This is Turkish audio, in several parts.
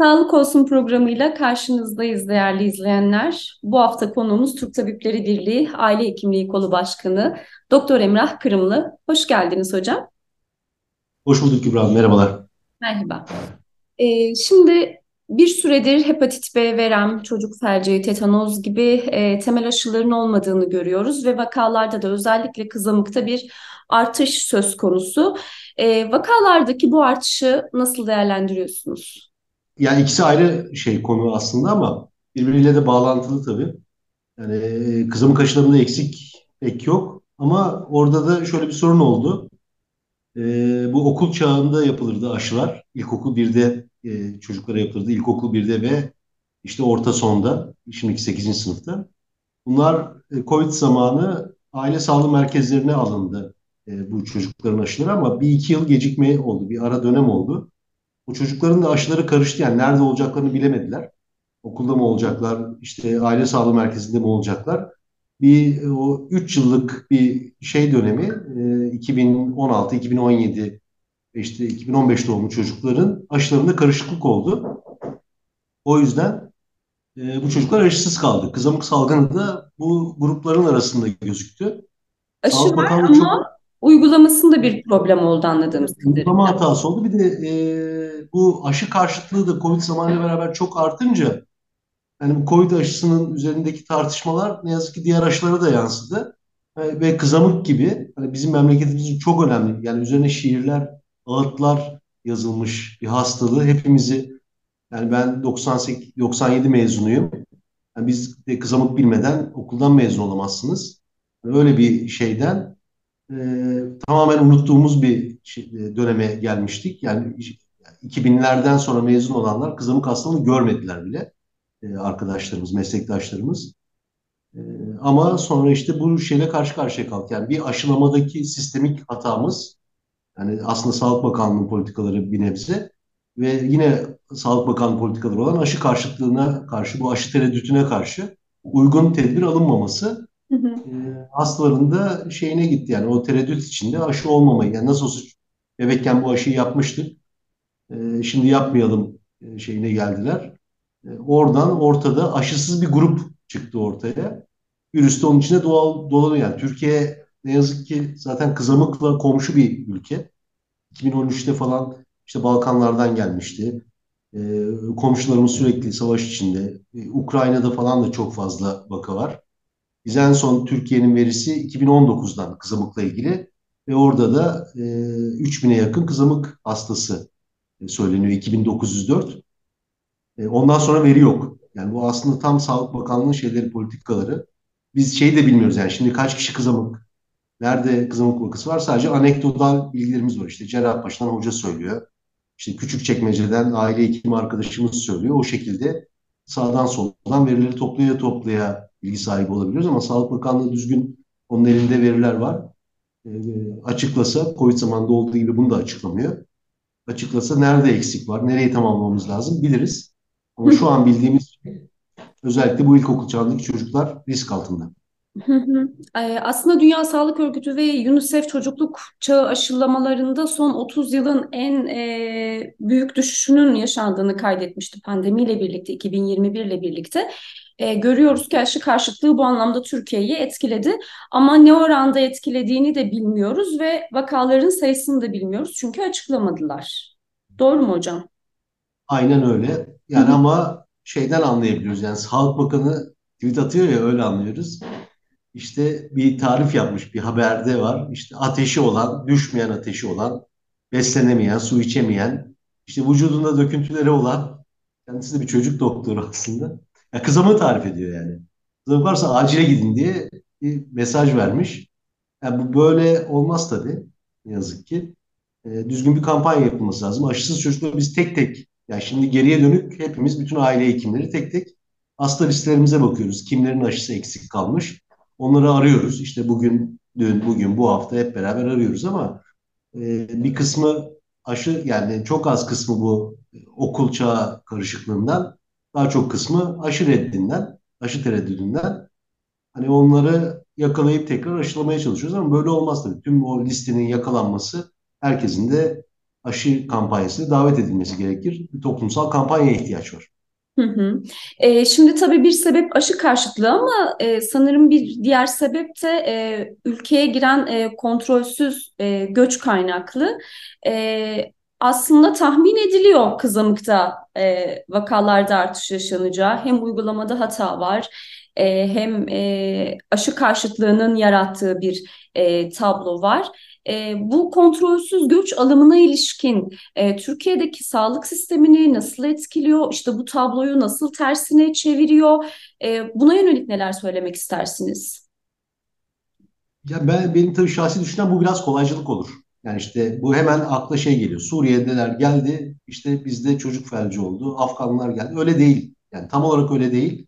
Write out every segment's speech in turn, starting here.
Sağlık Olsun programıyla karşınızdayız değerli izleyenler. Bu hafta konuğumuz Türk Tabipleri Birliği Aile Hekimliği Kolu Başkanı Doktor Emrah Kırımlı. Hoş geldiniz hocam. Hoş bulduk Kübra merhabalar. Merhaba. Ee, şimdi bir süredir hepatit B, verem, çocuk felci, tetanoz gibi e, temel aşıların olmadığını görüyoruz ve vakalarda da özellikle kızamıkta bir artış söz konusu. E, vakalardaki bu artışı nasıl değerlendiriyorsunuz? Yani ikisi ayrı şey konu aslında ama birbiriyle de bağlantılı tabii. Yani e, kızamık aşılarında eksik pek yok ama orada da şöyle bir sorun oldu. E, bu okul çağında yapılırdı aşılar. İlkokul 1'de e, çocuklara yapılırdı. İlkokul 1'de ve işte orta sonda, şimdiki 8. sınıfta. Bunlar e, Covid zamanı aile sağlığı merkezlerine alındı e, bu çocukların aşıları ama bir iki yıl gecikme oldu, bir ara dönem oldu. Bu çocukların da aşıları karıştı yani nerede olacaklarını bilemediler. Okulda mı olacaklar, işte aile sağlığı merkezinde mi olacaklar? Bir o 3 yıllık bir şey dönemi 2016, 2017 işte 2015 doğumlu çocukların aşılarında karışıklık oldu. O yüzden e, bu çocuklar aşısız kaldı. Kızamık salgını da bu grupların arasında gözüktü. Aşı Sağlık var Bakanlığı ama çok uygulamasında bir problem oldu anladığımız kadarıyla. Uygulama hatası oldu. Bir de e, bu aşı karşıtlığı da Covid zamanıyla beraber çok artınca yani bu Covid aşısının üzerindeki tartışmalar ne yazık ki diğer aşılara da yansıdı. E, ve kızamık gibi hani bizim memleketimizin çok önemli yani üzerine şiirler, ağıtlar yazılmış bir hastalığı hepimizi yani ben 98 97 mezunuyum. Yani biz de kızamık bilmeden okuldan mezun olamazsınız. Yani öyle bir şeyden e, tamamen unuttuğumuz bir e, döneme gelmiştik. Yani 2000'lerden sonra mezun olanlar kızamık hastalığını görmediler bile e, arkadaşlarımız, meslektaşlarımız. E, ama sonra işte bu şeyle karşı karşıya kaldık. Yani bir aşılamadaki sistemik hatamız, yani aslında Sağlık Bakanlığı politikaları bir nebze ve yine Sağlık Bakanlığı politikaları olan aşı karşıtlığına karşı, bu aşı tereddütüne karşı uygun tedbir alınmaması hı. E, hastaların şeyine gitti. Yani o tereddüt içinde aşı olmamayı, yani nasıl olsa bebekken bu aşıyı yapmıştık, e, şimdi yapmayalım e, şeyine geldiler. E, oradan ortada aşısız bir grup çıktı ortaya. Virüs de onun içinde doğal dolanıyor. Yani Türkiye ne yazık ki zaten kızamıkla komşu bir ülke. 2013'te falan işte Balkanlardan gelmişti. E, komşularımız sürekli savaş içinde. E, Ukrayna'da falan da çok fazla vaka var. Biz en son Türkiye'nin verisi 2019'dan kızamıkla ilgili ve orada da e, 3000'e yakın kızamık hastası e, söyleniyor 2904. E, ondan sonra veri yok. Yani bu aslında tam Sağlık Bakanlığı'nın şeyleri, politikaları. Biz şeyi de bilmiyoruz yani şimdi kaç kişi kızamık, nerede kızamık vakası var sadece anekdotal bilgilerimiz var. İşte Cerrahpaşa'dan hoca söylüyor. İşte küçük çekmeceden aile hekimi arkadaşımız söylüyor. O şekilde sağdan soldan verileri toplaya toplaya bilgi sahibi olabiliyoruz ama Sağlık Bakanlığı düzgün onun elinde veriler var. E, açıklasa COVID zamanında olduğu gibi bunu da açıklamıyor açıklasa nerede eksik var, nereyi tamamlamamız lazım biliriz. Ama şu an bildiğimiz şey özellikle bu ilkokul çağındaki çocuklar risk altında. Aslında Dünya Sağlık Örgütü ve UNICEF çocukluk çağı aşılamalarında son 30 yılın en e, büyük düşüşünün yaşandığını kaydetmişti pandemiyle birlikte, 2021 ile birlikte. E, görüyoruz ki aşı karşıtlığı bu anlamda Türkiye'yi etkiledi. Ama ne oranda etkilediğini de bilmiyoruz ve vakaların sayısını da bilmiyoruz çünkü açıklamadılar. Doğru mu hocam? Aynen öyle. Yani ama şeyden anlayabiliyoruz. Yani Sağlık Bakanı tweet atıyor ya öyle anlıyoruz. İşte bir tarif yapmış bir haberde var. İşte ateşi olan, düşmeyen ateşi olan, beslenemeyen, su içemeyen, işte vücudunda döküntüleri olan, kendisi de bir çocuk doktoru aslında. Ya kızamığı tarif ediyor yani. Kızamık varsa acile gidin diye bir mesaj vermiş. Yani bu böyle olmaz tabii ne yazık ki. E, düzgün bir kampanya yapılması lazım. Aşısız çocukları biz tek tek, yani şimdi geriye dönük hepimiz bütün aile hekimleri tek tek hasta listelerimize bakıyoruz. Kimlerin aşısı eksik kalmış. Onları arıyoruz. İşte bugün, dün, bugün, bu hafta hep beraber arıyoruz ama e, bir kısmı aşı yani çok az kısmı bu okul çağı karışıklığından daha çok kısmı aşı reddinden, aşı tereddüdünden. Hani onları yakalayıp tekrar aşılamaya çalışıyoruz ama böyle olmaz tabii. Tüm o listenin yakalanması herkesin de aşı kampanyasına davet edilmesi gerekir. Bir toplumsal kampanyaya ihtiyaç var. Hı hı. E, şimdi tabii bir sebep aşı karşıtlığı ama e, sanırım bir diğer sebep de e, ülkeye giren e, kontrolsüz e, göç kaynaklı. E, aslında tahmin ediliyor kızamıkta e, vakalarda artış yaşanacağı. Hem uygulamada hata var e, hem e, aşı karşıtlığının yarattığı bir e, tablo var. E, bu kontrolsüz göç alımına ilişkin e, Türkiye'deki sağlık sistemini nasıl etkiliyor? İşte bu tabloyu nasıl tersine çeviriyor? E, buna yönelik neler söylemek istersiniz? Ya ben benim tabii şahsi düşüncem bu biraz kolaycılık olur. Yani işte bu hemen akla şey geliyor. Suriye'deler geldi, işte bizde çocuk felci oldu, Afganlar geldi. Öyle değil. Yani tam olarak öyle değil.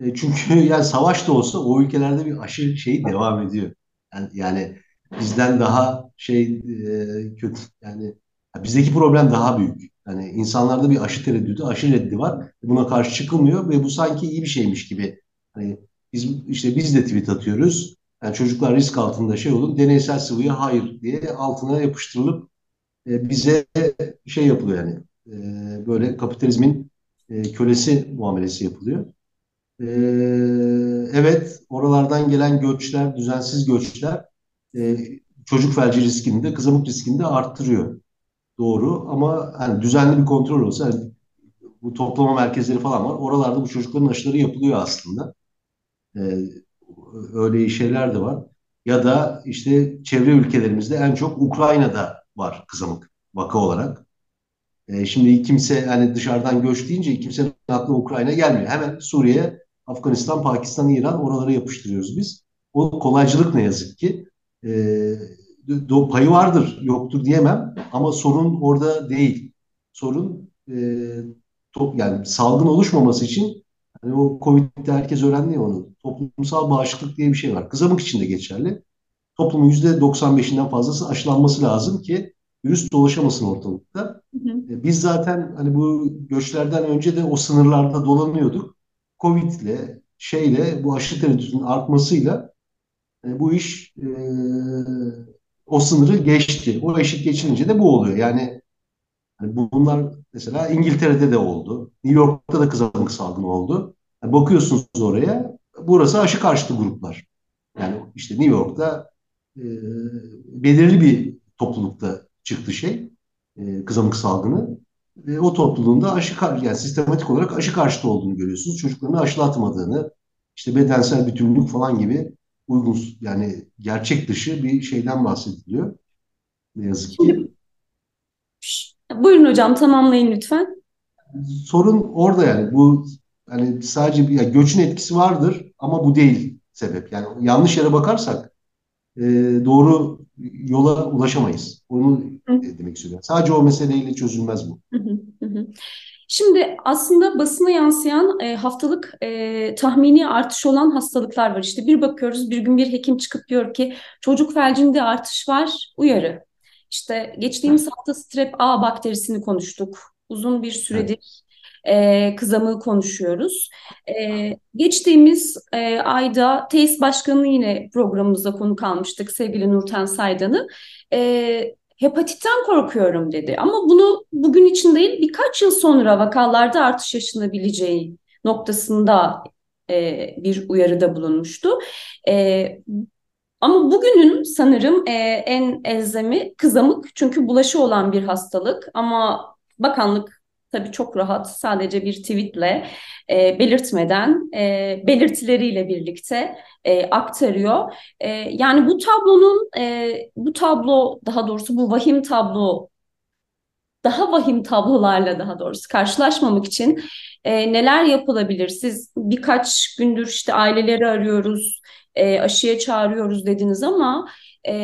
E, çünkü yani savaş da olsa o ülkelerde bir aşı şeyi devam ediyor. Yani, yani bizden daha şey e, kötü yani bizdeki problem daha büyük. Yani insanlarda bir aşı tereddüdü, aşı reddi var. Buna karşı çıkılmıyor ve bu sanki iyi bir şeymiş gibi. Hani biz işte biz de tweet atıyoruz. Yani çocuklar risk altında şey olun, deneysel sıvıya hayır diye altına yapıştırılıp e, bize şey yapılıyor yani. E, böyle kapitalizmin e, kölesi muamelesi yapılıyor. E, evet, oralardan gelen göçler, düzensiz göçler e, çocuk felci riskini de kızamık riskini de arttırıyor. Doğru ama hani düzenli bir kontrol olsa hani bu toplama merkezleri falan var. Oralarda bu çocukların aşıları yapılıyor aslında. E, öyle şeyler de var. Ya da işte çevre ülkelerimizde en çok Ukrayna'da var kızamık vaka olarak. E, şimdi kimse hani dışarıdan göç deyince kimsenin aklına Ukrayna gelmiyor. Hemen Suriye, Afganistan, Pakistan, İran oralara yapıştırıyoruz biz. O kolaycılık ne yazık ki. E, payı vardır, yoktur diyemem ama sorun orada değil. Sorun e, top, yani salgın oluşmaması için hani o Covid'de herkes öğrendi ya onu. Toplumsal bağışıklık diye bir şey var. Kızamık için de geçerli. Toplumun %95'inden fazlası aşılanması lazım ki virüs dolaşamasın ortalıkta. Hı hı. E, biz zaten hani bu göçlerden önce de o sınırlarda dolanıyorduk. Covid'le şeyle bu aşı tereddütünün artmasıyla e, bu iş e, o sınırı geçti. O eşik geçilince de bu oluyor. Yani, yani bunlar mesela İngiltere'de de oldu. New York'ta da kızamık salgını oldu. Yani bakıyorsunuz oraya burası aşı karşıtı gruplar. Yani işte New York'ta e, belirli bir toplulukta çıktı şey e, kızamık salgını. Ve o topluluğun da aşı yani sistematik olarak aşı karşıtı olduğunu görüyorsunuz. Çocuklarını aşılatmadığını, işte bedensel bütünlük falan gibi uygun yani gerçek dışı bir şeyden bahsediliyor. Ne yazık ki. Buyurun hocam tamamlayın lütfen. Sorun orada yani bu hani sadece bir yani göçün etkisi vardır ama bu değil sebep. Yani yanlış yere bakarsak e, doğru yola ulaşamayız. Onu Hı. demek istiyorum. Sadece o meseleyle çözülmez bu. Hı hı hı. Şimdi aslında basına yansıyan e, haftalık e, tahmini artış olan hastalıklar var. İşte bir bakıyoruz bir gün bir hekim çıkıp diyor ki çocuk felcinde artış var uyarı. İşte geçtiğimiz hafta strep A bakterisini konuştuk. Uzun bir süredir e, kızamığı konuşuyoruz. E, geçtiğimiz e, ayda TEİS Başkanı yine programımızda konu kalmıştık sevgili Nurten Saydan'ı. E, hepatitten korkuyorum dedi. Ama bunu bugün için değil birkaç yıl sonra vakalarda artış yaşanabileceği noktasında e, bir uyarıda bulunmuştu. E, ama bugünün sanırım e, en elzemi kızamık çünkü bulaşı olan bir hastalık ama bakanlık tabii çok rahat sadece bir tweetle e, belirtmeden e, belirtileriyle birlikte e, aktarıyor. E, yani bu tablonun e, bu tablo daha doğrusu bu vahim tablo daha vahim tablolarla daha doğrusu karşılaşmamak için e, neler yapılabilir? Siz birkaç gündür işte aileleri arıyoruz, e, aşıya çağırıyoruz dediniz ama e,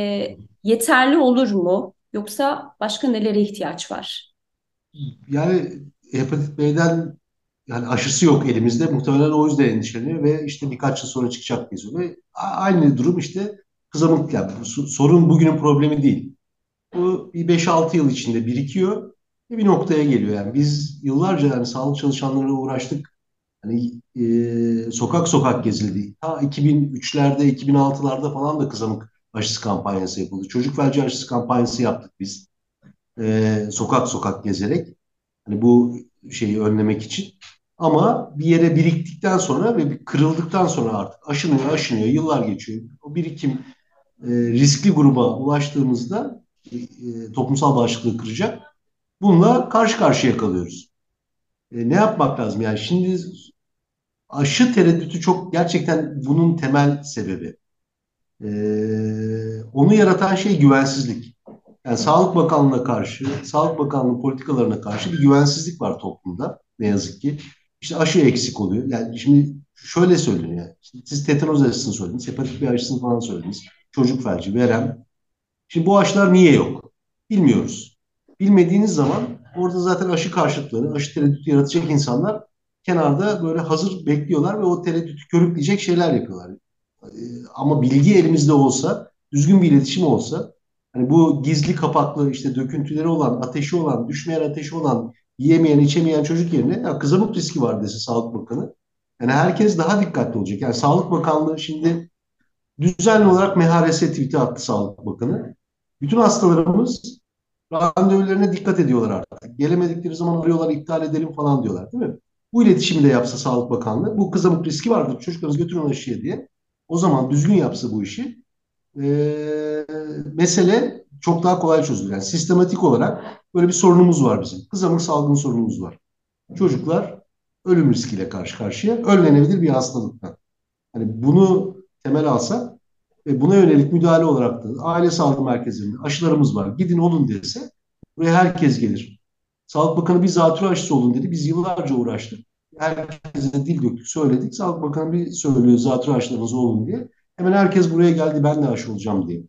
yeterli olur mu? Yoksa başka nelere ihtiyaç var? Yani hepatit B'den yani aşısı yok elimizde. Muhtemelen o yüzden endişeleniyor ve işte birkaç yıl sonra çıkacak yazıyor. Ve aynı durum işte kızamık yani sorun bugünün problemi değil. Bu bir 5-6 yıl içinde birikiyor ve bir noktaya geliyor. Yani biz yıllarca yani sağlık çalışanlarıyla uğraştık. Hani e, sokak sokak gezildi. Ta 2003'lerde, 2006'larda falan da kızamık aşısı kampanyası yapıldı. Çocuk felci aşısı kampanyası yaptık biz. e, sokak sokak gezerek hani bu şeyi önlemek için. Ama bir yere biriktikten sonra ve bir kırıldıktan sonra artık aşınıyor, aşınıyor, yıllar geçiyor. O birikim e, riskli gruba ulaştığımızda e, e, toplumsal bağışıklığı kıracak. Bununla karşı karşıya kalıyoruz. E, ne yapmak lazım? Yani şimdi aşı tereddütü çok gerçekten bunun temel sebebi. E, onu yaratan şey güvensizlik. Yani Sağlık Bakanlığı'na karşı, Sağlık Bakanlığı politikalarına karşı bir güvensizlik var toplumda ne yazık ki. İşte aşı eksik oluyor. Yani şimdi şöyle söyleniyor. Yani. siz tetanoz aşısını söylediniz, hepatit B aşısını falan söylediniz. Çocuk felci, verem. Şimdi bu aşılar niye yok? Bilmiyoruz. Bilmediğiniz zaman orada zaten aşı karşıtları, aşı tereddütü yaratacak insanlar kenarda böyle hazır bekliyorlar ve o tereddütü körükleyecek şeyler yapıyorlar. Ee, ama bilgi elimizde olsa, düzgün bir iletişim olsa, hani bu gizli kapaklı işte döküntüleri olan, ateşi olan, düşmeyen ateşi olan, yiyemeyen, içemeyen çocuk yerine ya kızamık riski var dese Sağlık Bakanı. Yani herkes daha dikkatli olacak. Yani Sağlık Bakanlığı şimdi düzenli olarak MHRS tweet'i attı Sağlık Bakanı. Bütün hastalarımız randevularına dikkat ediyorlar artık. Gelemedikleri zaman arıyorlar, iptal edelim falan diyorlar değil mi? Bu iletişimi de yapsa Sağlık Bakanlığı, bu kızamık riski vardır, çocuklarınızı götürün aşıya diye. O zaman düzgün yapsa bu işi, e, mesele çok daha kolay çözülür. Yani sistematik olarak böyle bir sorunumuz var bizim. Kızamık salgın sorunumuz var. Çocuklar ölüm riskiyle karşı karşıya, önlenebilir bir hastalıktan. Hani bunu temel alsak ve buna yönelik müdahale olarak da aile sağlık merkezlerinde aşılarımız var. Gidin olun dese buraya herkes gelir. Sağlık Bakanı bir zatürre aşısı olun dedi. Biz yıllarca uğraştık. Herkese dil döktük, söyledik. Sağlık Bakanı bir söylüyor zatürre aşılarınız olun diye. Hemen herkes buraya geldi ben de aşı olacağım diye.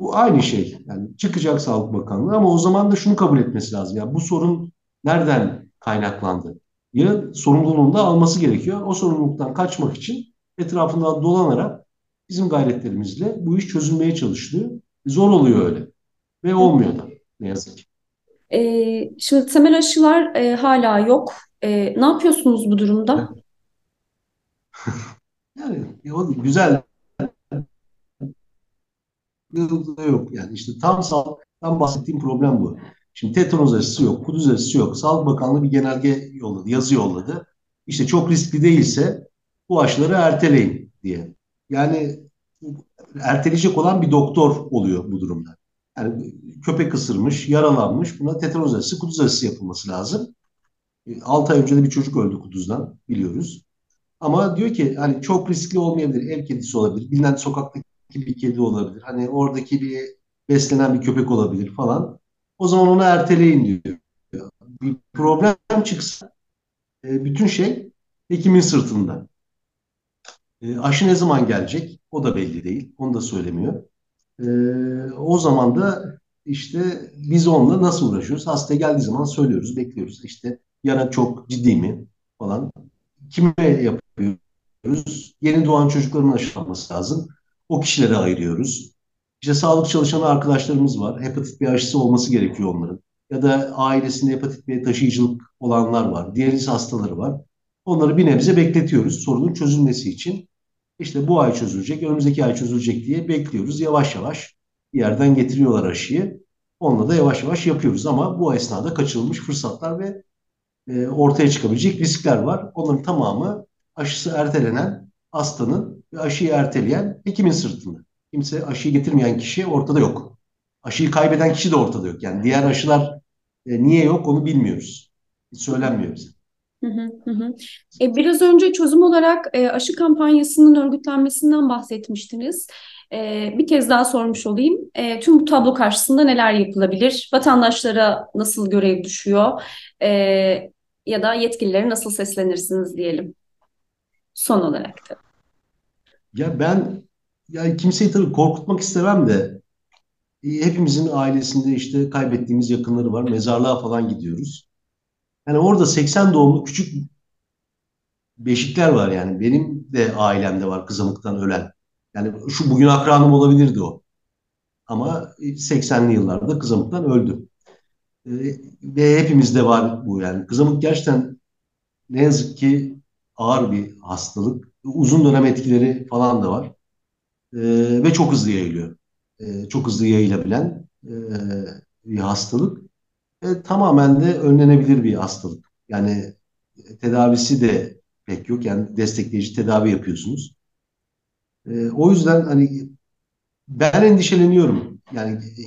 Bu aynı şey. Yani çıkacak Sağlık Bakanlığı ama o zaman da şunu kabul etmesi lazım. Yani bu sorun nereden kaynaklandı? Ya sorumluluğunu da alması gerekiyor. O sorumluluktan kaçmak için etrafından dolanarak bizim gayretlerimizle bu iş çözülmeye çalışılıyor. Zor oluyor öyle. Ve olmuyor da ne yazık ki. Ee, şimdi temel aşılar e, hala yok. E, ne yapıyorsunuz bu durumda? yani güzel yok. Yani işte tam sağlıktan bahsettiğim problem bu. Şimdi tetanoz aşısı yok, kuduz aşısı yok. Sağlık Bakanlığı bir genelge yolladı, yazı yolladı. İşte çok riskli değilse bu aşıları erteleyin diye. Yani erteleyecek olan bir doktor oluyor bu durumda. Yani köpek ısırmış, yaralanmış. Buna tetanoz aşısı, kuduz aşısı yapılması lazım. 6 ay önce de bir çocuk öldü kuduzdan biliyoruz. Ama diyor ki hani çok riskli olmayabilir. Ev kedisi olabilir. Bilinen sokaktaki bir kedi olabilir. Hani oradaki bir beslenen bir köpek olabilir falan. O zaman onu erteleyin diyor. Bir problem çıksa e, bütün şey hekimin sırtında. E, aşı ne zaman gelecek? O da belli değil. Onu da söylemiyor. E, o zaman da işte biz onunla nasıl uğraşıyoruz? Hasta geldiği zaman söylüyoruz, bekliyoruz. İşte yana çok ciddi mi falan. Kime yapıyoruz? Yeni doğan çocukların aşılanması lazım. O kişilere ayırıyoruz. İşte sağlık çalışanı arkadaşlarımız var. Hepatit B aşısı olması gerekiyor onların. Ya da ailesinde hepatit B taşıyıcılık olanlar var. Diyaliz hastaları var. Onları bir nebze bekletiyoruz sorunun çözülmesi için. İşte bu ay çözülecek, önümüzdeki ay çözülecek diye bekliyoruz. Yavaş yavaş bir yerden getiriyorlar aşıyı. Onunla da yavaş yavaş yapıyoruz ama bu esnada kaçırılmış fırsatlar ve e, ortaya çıkabilecek riskler var. Onların tamamı aşısı ertelenen hastanın ve aşıyı erteleyen hekimin sırtında. Kimse aşıyı getirmeyen kişi ortada yok. Aşıyı kaybeden kişi de ortada yok. Yani diğer aşılar e, niye yok onu bilmiyoruz. Hiç söylenmiyor bize. Hı hı hı. E, biraz önce çözüm olarak e, aşı kampanyasının örgütlenmesinden bahsetmiştiniz. E, bir kez daha sormuş olayım. E, tüm bu tablo karşısında neler yapılabilir? Vatandaşlara nasıl görev düşüyor? E, ya da yetkililere nasıl seslenirsiniz diyelim. Son olarak da. Ya ben yani kimseyi tabii korkutmak istemem de e, hepimizin ailesinde işte kaybettiğimiz yakınları var. Mezarlığa falan gidiyoruz. Yani orada 80 doğumlu küçük beşikler var yani. Benim de ailemde var kızamıktan ölen. Yani şu bugün akranım olabilirdi o. Ama 80'li yıllarda kızamıktan öldü. Ee, ve hepimizde var bu yani. Kızamık gerçekten ne yazık ki ağır bir hastalık. Uzun dönem etkileri falan da var. Ee, ve çok hızlı yayılıyor. Ee, çok hızlı yayılabilen. Ee, bir hastalık. E, tamamen de önlenebilir bir hastalık. Yani e, tedavisi de pek yok. Yani destekleyici tedavi yapıyorsunuz. E, o yüzden hani ben endişeleniyorum. Yani e,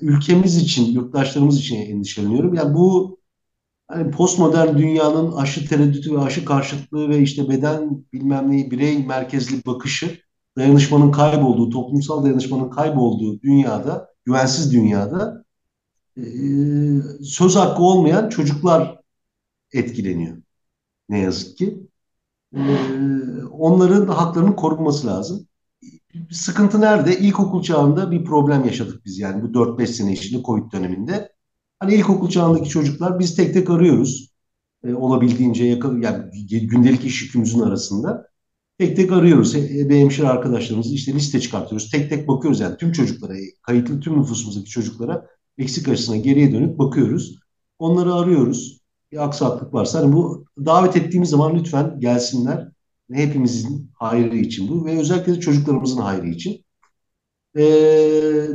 ülkemiz için, yurttaşlarımız için endişeleniyorum. Yani bu hani postmodern dünyanın aşı tereddütü ve aşı karşıtlığı ve işte beden bilmem neyi birey merkezli bakışı dayanışmanın kaybolduğu, toplumsal dayanışmanın kaybolduğu dünyada, güvensiz dünyada söz hakkı olmayan çocuklar etkileniyor. Ne yazık ki. E, onların haklarının korunması lazım. Sıkıntı nerede? İlkokul çağında bir problem yaşadık biz yani bu 4-5 sene içinde Covid döneminde. Hani ilkokul çağındaki çocuklar biz tek tek arıyoruz. E, olabildiğince yakın yani gündelik iş yükümüzün arasında. Tek tek arıyoruz. Ebe hemşire arkadaşlarımızı işte liste çıkartıyoruz. Tek tek bakıyoruz yani tüm çocuklara, kayıtlı tüm nüfusumuzdaki çocuklara eksik aşısına geriye dönüp bakıyoruz. Onları arıyoruz. Bir aksaklık varsa hani bu davet ettiğimiz zaman lütfen gelsinler. Hepimizin hayrı için bu ve özellikle de çocuklarımızın hayrı için. Ee,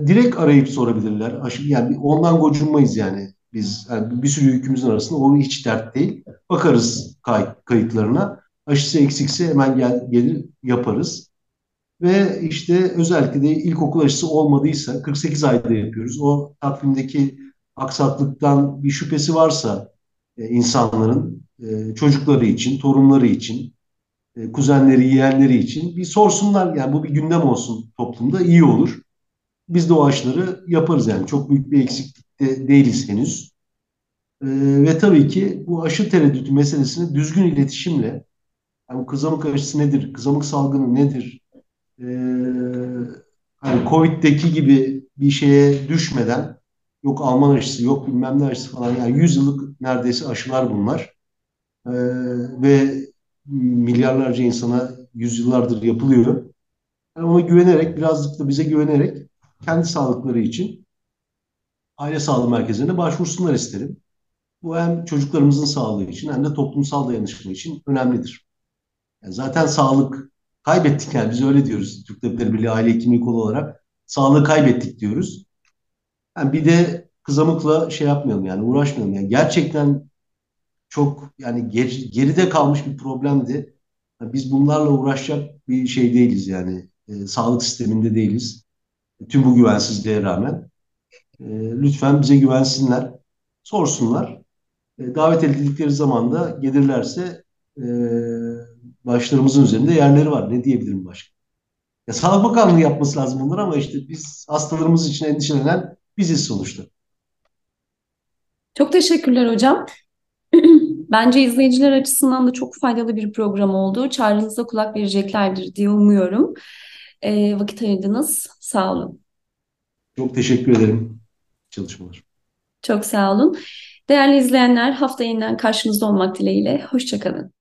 direkt arayıp sorabilirler. Yani ondan gocunmayız yani. Biz yani bir sürü yükümüzün arasında o hiç dert değil. Bakarız kay, kayıtlarına. Aşısı eksikse hemen gel, gelir yaparız. Ve işte özellikle de ilkokul aşısı olmadıysa 48 ayda yapıyoruz. O takvimdeki aksaklıktan bir şüphesi varsa e, insanların e, çocukları için, torunları için, e, kuzenleri, yeğenleri için bir sorsunlar. Yani bu bir gündem olsun toplumda iyi olur. Biz de o aşıları yaparız yani. Çok büyük bir eksiklikte değiliz henüz. E, ve tabii ki bu aşı tereddütü meselesini düzgün iletişimle yani kızamık aşısı nedir? Kızamık salgını nedir? Ee, hani Covid'deki gibi bir şeye düşmeden yok Alman aşısı, yok bilmem ne aşısı falan. Yani 100 yıllık neredeyse aşılar bunlar. Ee, ve milyarlarca insana yüzyıllardır yapılıyor. Yani ona güvenerek, birazcık da bize güvenerek kendi sağlıkları için aile sağlığı merkezlerine başvursunlar isterim. Bu hem çocuklarımızın sağlığı için hem de toplumsal dayanışma için önemlidir. Yani zaten sağlık kaybettik yani biz öyle diyoruz. Türk Tabipleri Birliği Aile Hekimliği Kolu olarak sağlığı kaybettik diyoruz. Yani bir de kızamıkla şey yapmayalım yani uğraşmayalım. Yani gerçekten çok yani ger geride kalmış bir problemdi. Yani biz bunlarla uğraşacak bir şey değiliz yani. E, sağlık sisteminde değiliz. Tüm bu güvensizliğe rağmen. E, lütfen bize güvensinler, sorsunlar. E, davet edildikleri zaman da gelirlerse e, başlarımızın üzerinde yerleri var. Ne diyebilirim başka? Ya Sağlık Bakanlığı yapması lazım bunları ama işte biz hastalarımız için endişelenen biziz sonuçta. Çok teşekkürler hocam. Bence izleyiciler açısından da çok faydalı bir program oldu. Çağrınıza kulak vereceklerdir diye umuyorum. E, vakit ayırdınız. Sağ olun. Çok teşekkür ederim çalışmalar. Çok sağ olun. Değerli izleyenler hafta yeniden karşınızda olmak dileğiyle. Hoşçakalın.